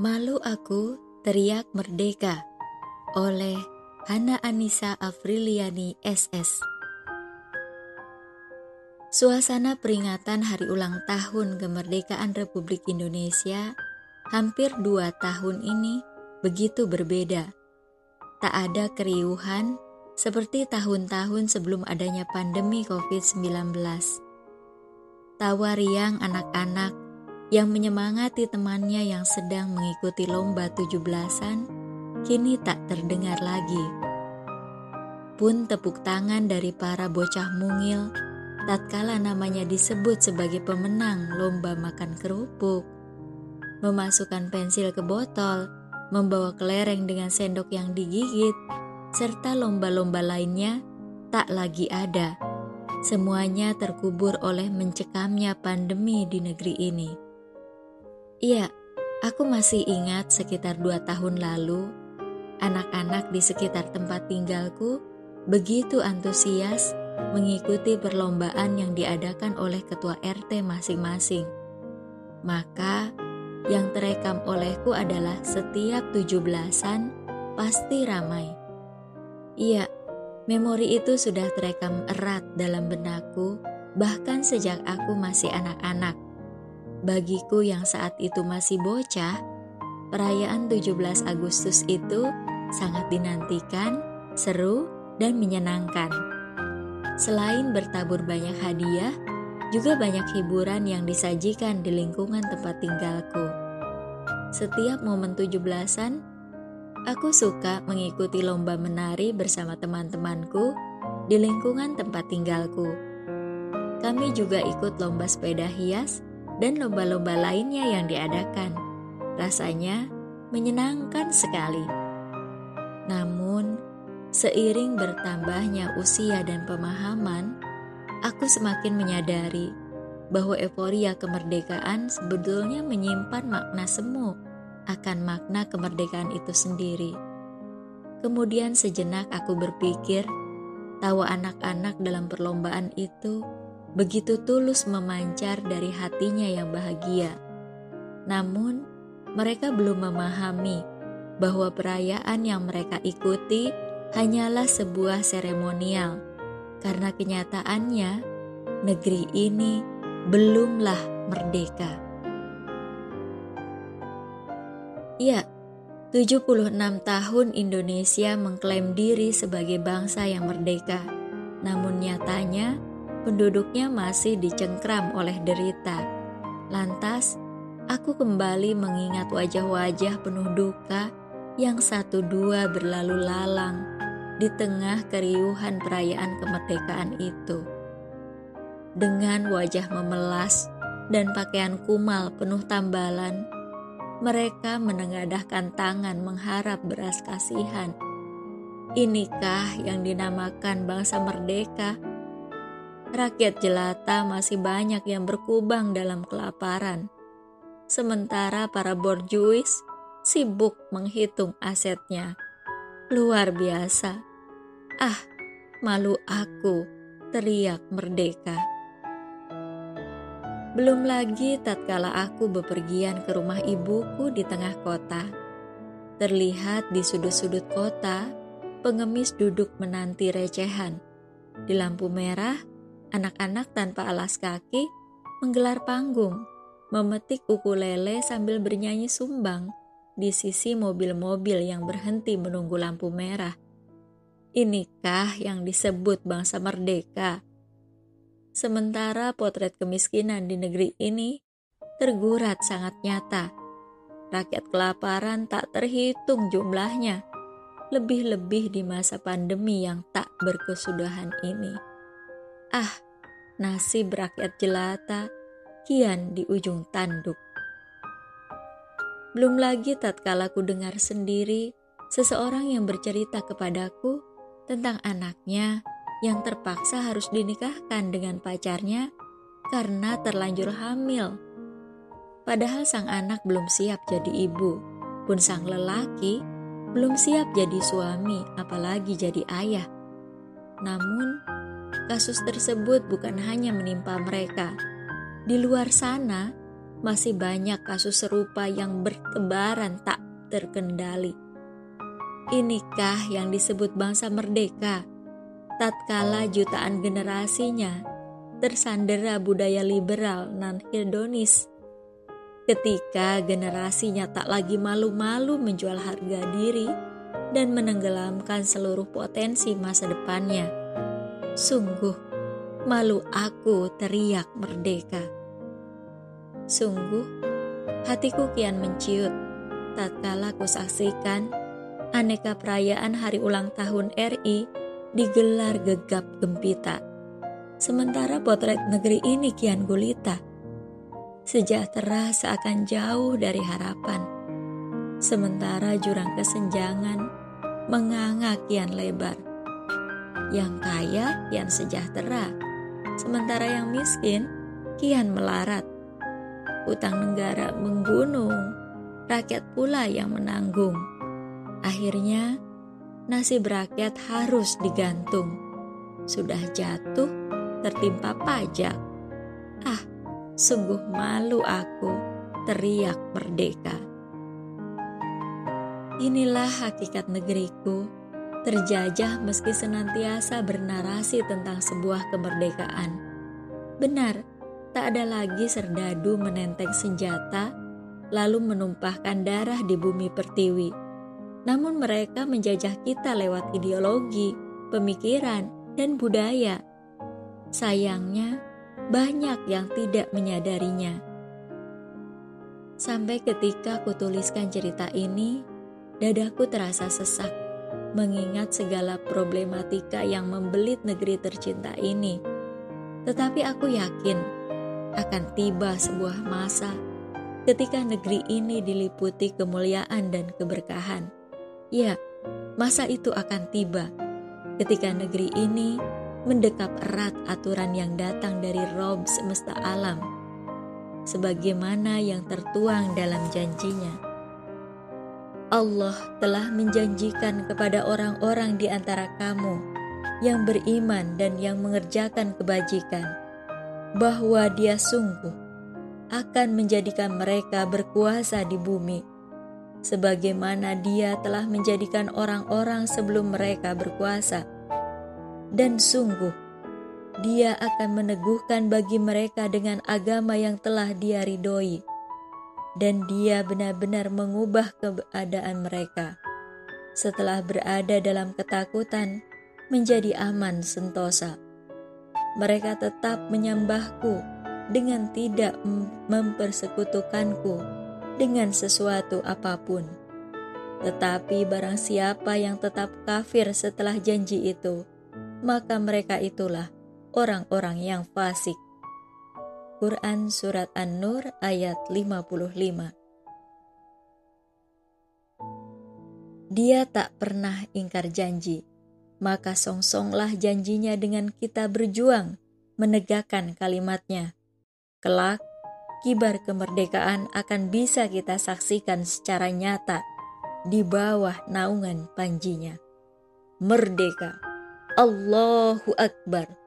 Malu aku teriak merdeka oleh Hana Anissa Afriliani SS. Suasana peringatan hari ulang tahun kemerdekaan Republik Indonesia hampir dua tahun ini begitu berbeda. Tak ada keriuhan seperti tahun-tahun sebelum adanya pandemi COVID-19. Tawa riang anak-anak yang menyemangati temannya yang sedang mengikuti lomba tujuh belasan kini tak terdengar lagi. Pun tepuk tangan dari para bocah mungil tatkala namanya disebut sebagai pemenang lomba makan kerupuk, memasukkan pensil ke botol, membawa kelereng dengan sendok yang digigit, serta lomba-lomba lainnya tak lagi ada. Semuanya terkubur oleh mencekamnya pandemi di negeri ini. Iya, aku masih ingat sekitar dua tahun lalu, anak-anak di sekitar tempat tinggalku begitu antusias mengikuti perlombaan yang diadakan oleh ketua RT masing-masing. Maka, yang terekam olehku adalah setiap tujuh belasan pasti ramai. Iya, memori itu sudah terekam erat dalam benakku bahkan sejak aku masih anak-anak Bagiku yang saat itu masih bocah, perayaan 17 Agustus itu sangat dinantikan, seru, dan menyenangkan. Selain bertabur banyak hadiah, juga banyak hiburan yang disajikan di lingkungan tempat tinggalku. Setiap momen 17-an, aku suka mengikuti lomba menari bersama teman-temanku di lingkungan tempat tinggalku. Kami juga ikut lomba sepeda hias dan lomba-lomba lainnya yang diadakan. Rasanya menyenangkan sekali. Namun, seiring bertambahnya usia dan pemahaman, aku semakin menyadari bahwa euforia kemerdekaan sebetulnya menyimpan makna semu akan makna kemerdekaan itu sendiri. Kemudian sejenak aku berpikir, tawa anak-anak dalam perlombaan itu begitu tulus memancar dari hatinya yang bahagia. Namun, mereka belum memahami bahwa perayaan yang mereka ikuti hanyalah sebuah seremonial, karena kenyataannya negeri ini belumlah merdeka. Ya, 76 tahun Indonesia mengklaim diri sebagai bangsa yang merdeka. Namun nyatanya, penduduknya masih dicengkram oleh derita. Lantas, aku kembali mengingat wajah-wajah penuh duka yang satu dua berlalu lalang di tengah keriuhan perayaan kemerdekaan itu. Dengan wajah memelas dan pakaian kumal penuh tambalan, mereka menengadahkan tangan mengharap beras kasihan. Inikah yang dinamakan bangsa merdeka? Rakyat jelata masih banyak yang berkubang dalam kelaparan. Sementara para borjuis sibuk menghitung asetnya. Luar biasa. Ah, malu aku, teriak merdeka. Belum lagi tatkala aku bepergian ke rumah ibuku di tengah kota. Terlihat di sudut-sudut kota, pengemis duduk menanti recehan. Di lampu merah, Anak-anak tanpa alas kaki menggelar panggung, memetik ukulele sambil bernyanyi sumbang di sisi mobil-mobil yang berhenti menunggu lampu merah. Inikah yang disebut bangsa merdeka? Sementara potret kemiskinan di negeri ini tergurat sangat nyata. Rakyat kelaparan tak terhitung jumlahnya, lebih-lebih di masa pandemi yang tak berkesudahan ini. Ah, nasib rakyat jelata kian di ujung tanduk. Belum lagi tatkala ku dengar sendiri seseorang yang bercerita kepadaku tentang anaknya yang terpaksa harus dinikahkan dengan pacarnya karena terlanjur hamil. Padahal sang anak belum siap jadi ibu, pun sang lelaki belum siap jadi suami, apalagi jadi ayah. Namun, Kasus tersebut bukan hanya menimpa mereka. Di luar sana, masih banyak kasus serupa yang bertebaran tak terkendali. Inikah yang disebut bangsa merdeka? Tatkala jutaan generasinya tersandera budaya liberal non hedonis ketika generasinya tak lagi malu-malu menjual harga diri dan menenggelamkan seluruh potensi masa depannya. Sungguh, malu aku teriak merdeka. Sungguh, hatiku kian menciut tatkala ku saksikan aneka perayaan hari ulang tahun RI digelar gegap gempita. Sementara potret negeri ini kian gulita. Sejahtera seakan jauh dari harapan. Sementara jurang kesenjangan menganga kian lebar. Yang kaya kian sejahtera, sementara yang miskin kian melarat. Utang negara menggunung, rakyat pula yang menanggung. Akhirnya, nasib rakyat harus digantung. Sudah jatuh, tertimpa pajak. Ah, sungguh malu aku, teriak merdeka. Inilah hakikat negeriku, terjajah meski senantiasa bernarasi tentang sebuah kemerdekaan. Benar, tak ada lagi serdadu menenteng senjata, lalu menumpahkan darah di bumi pertiwi. Namun mereka menjajah kita lewat ideologi, pemikiran, dan budaya. Sayangnya, banyak yang tidak menyadarinya. Sampai ketika kutuliskan cerita ini, Dadaku terasa sesak mengingat segala problematika yang membelit negeri tercinta ini. Tetapi aku yakin akan tiba sebuah masa ketika negeri ini diliputi kemuliaan dan keberkahan. Ya, masa itu akan tiba ketika negeri ini mendekap erat aturan yang datang dari Rob semesta alam, sebagaimana yang tertuang dalam janjinya. Allah telah menjanjikan kepada orang-orang di antara kamu yang beriman dan yang mengerjakan kebajikan, bahwa Dia sungguh akan menjadikan mereka berkuasa di bumi, sebagaimana Dia telah menjadikan orang-orang sebelum mereka berkuasa, dan sungguh Dia akan meneguhkan bagi mereka dengan agama yang telah Dia ridhoi dan dia benar-benar mengubah keadaan mereka. Setelah berada dalam ketakutan, menjadi aman sentosa. Mereka tetap menyembahku dengan tidak mempersekutukanku dengan sesuatu apa pun. Tetapi barang siapa yang tetap kafir setelah janji itu, maka mereka itulah orang-orang yang fasik. Quran Surat An-Nur ayat 55 Dia tak pernah ingkar janji, maka songsonglah janjinya dengan kita berjuang menegakkan kalimatnya. Kelak, kibar kemerdekaan akan bisa kita saksikan secara nyata di bawah naungan panjinya. Merdeka! Allahu Akbar!